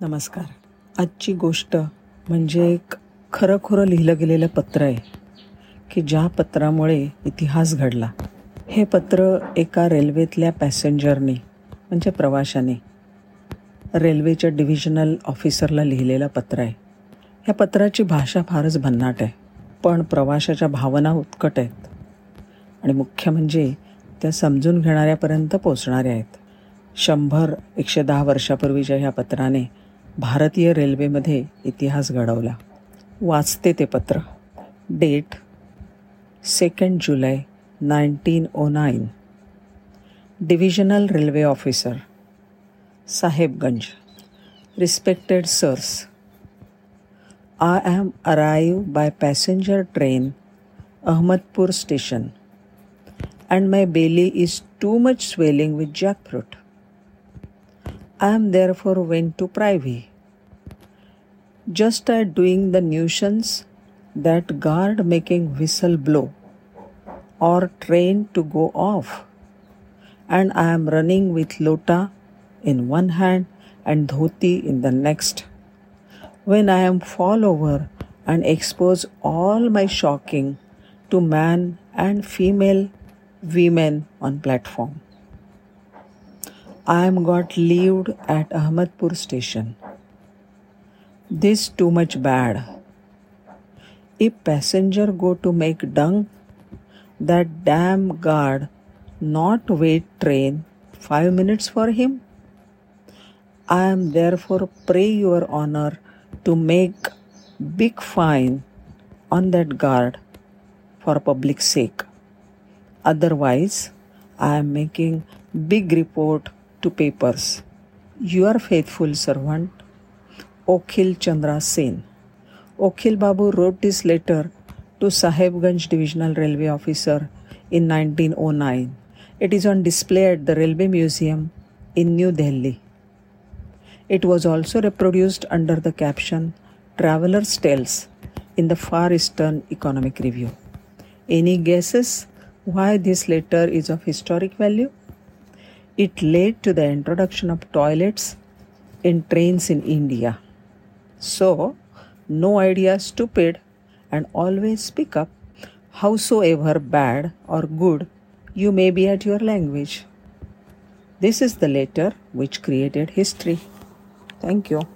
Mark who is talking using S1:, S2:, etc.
S1: नमस्कार. आजची गोष्ट म्हणजे एक खरंखुरं लिहिलं गेलेलं पत्र आहे की ज्या पत्रामुळे इतिहास घडला. हे पत्र एका रेल्वेतल्या पॅसेंजरने म्हणजे प्रवाशाने रेल्वेच्या डिव्हिजनल ऑफिसरला लिहिलेलं पत्र आहे. या पत्राची भाषा फारच भन्नाट आहे पण प्रवाशाच्या भावना उत्कट आहेत. आणि मुख्य म्हणजे त्या समजून घेणाऱ्यापर्यंत पोचणाऱ्या आहेत. शंभर एकशे दहा वर्षापूर्वीच्या ह्या पत्राने भारतीय रेल्वेमध्ये इतिहास घडवला. वाचते ते पत्र. Date second July nineteen o nine divisional railway officer Sahebganj. Respected sirs I am arrive by passenger train Ahmadpur station and my belly is too much swelling with jackfruit. I am therefore went to privy. Just at doing the nuisance that guard making whistle blow or train to go off, and I am running with lota in one hand and dhoti in the next. When I am fall over and expose all my shocking to man and female women on platform. I am got leaved at Ahmadpur station. This too much bad. If passenger go to make dung, that damn guard not wait train five minutes for him. I am therefore pray your honor to make big fine on that guard for public sake. Otherwise, I am making big report to papers. Your faithful servant, Okhil Chandra Sen. Okhil Babu wrote this letter to Sahebganj Divisional Railway Officer in 1909. It is on display at the Railway Museum in New Delhi. It was also reproduced under the caption Traveler's Tales in the Far Eastern Economic Review. Any guesses why this letter is of historic value? It led to the introduction of toilets in trains in India. So, no idea stupid and always speak up, howsoever bad or good you may be at your language. This is the letter which created history. Thank you.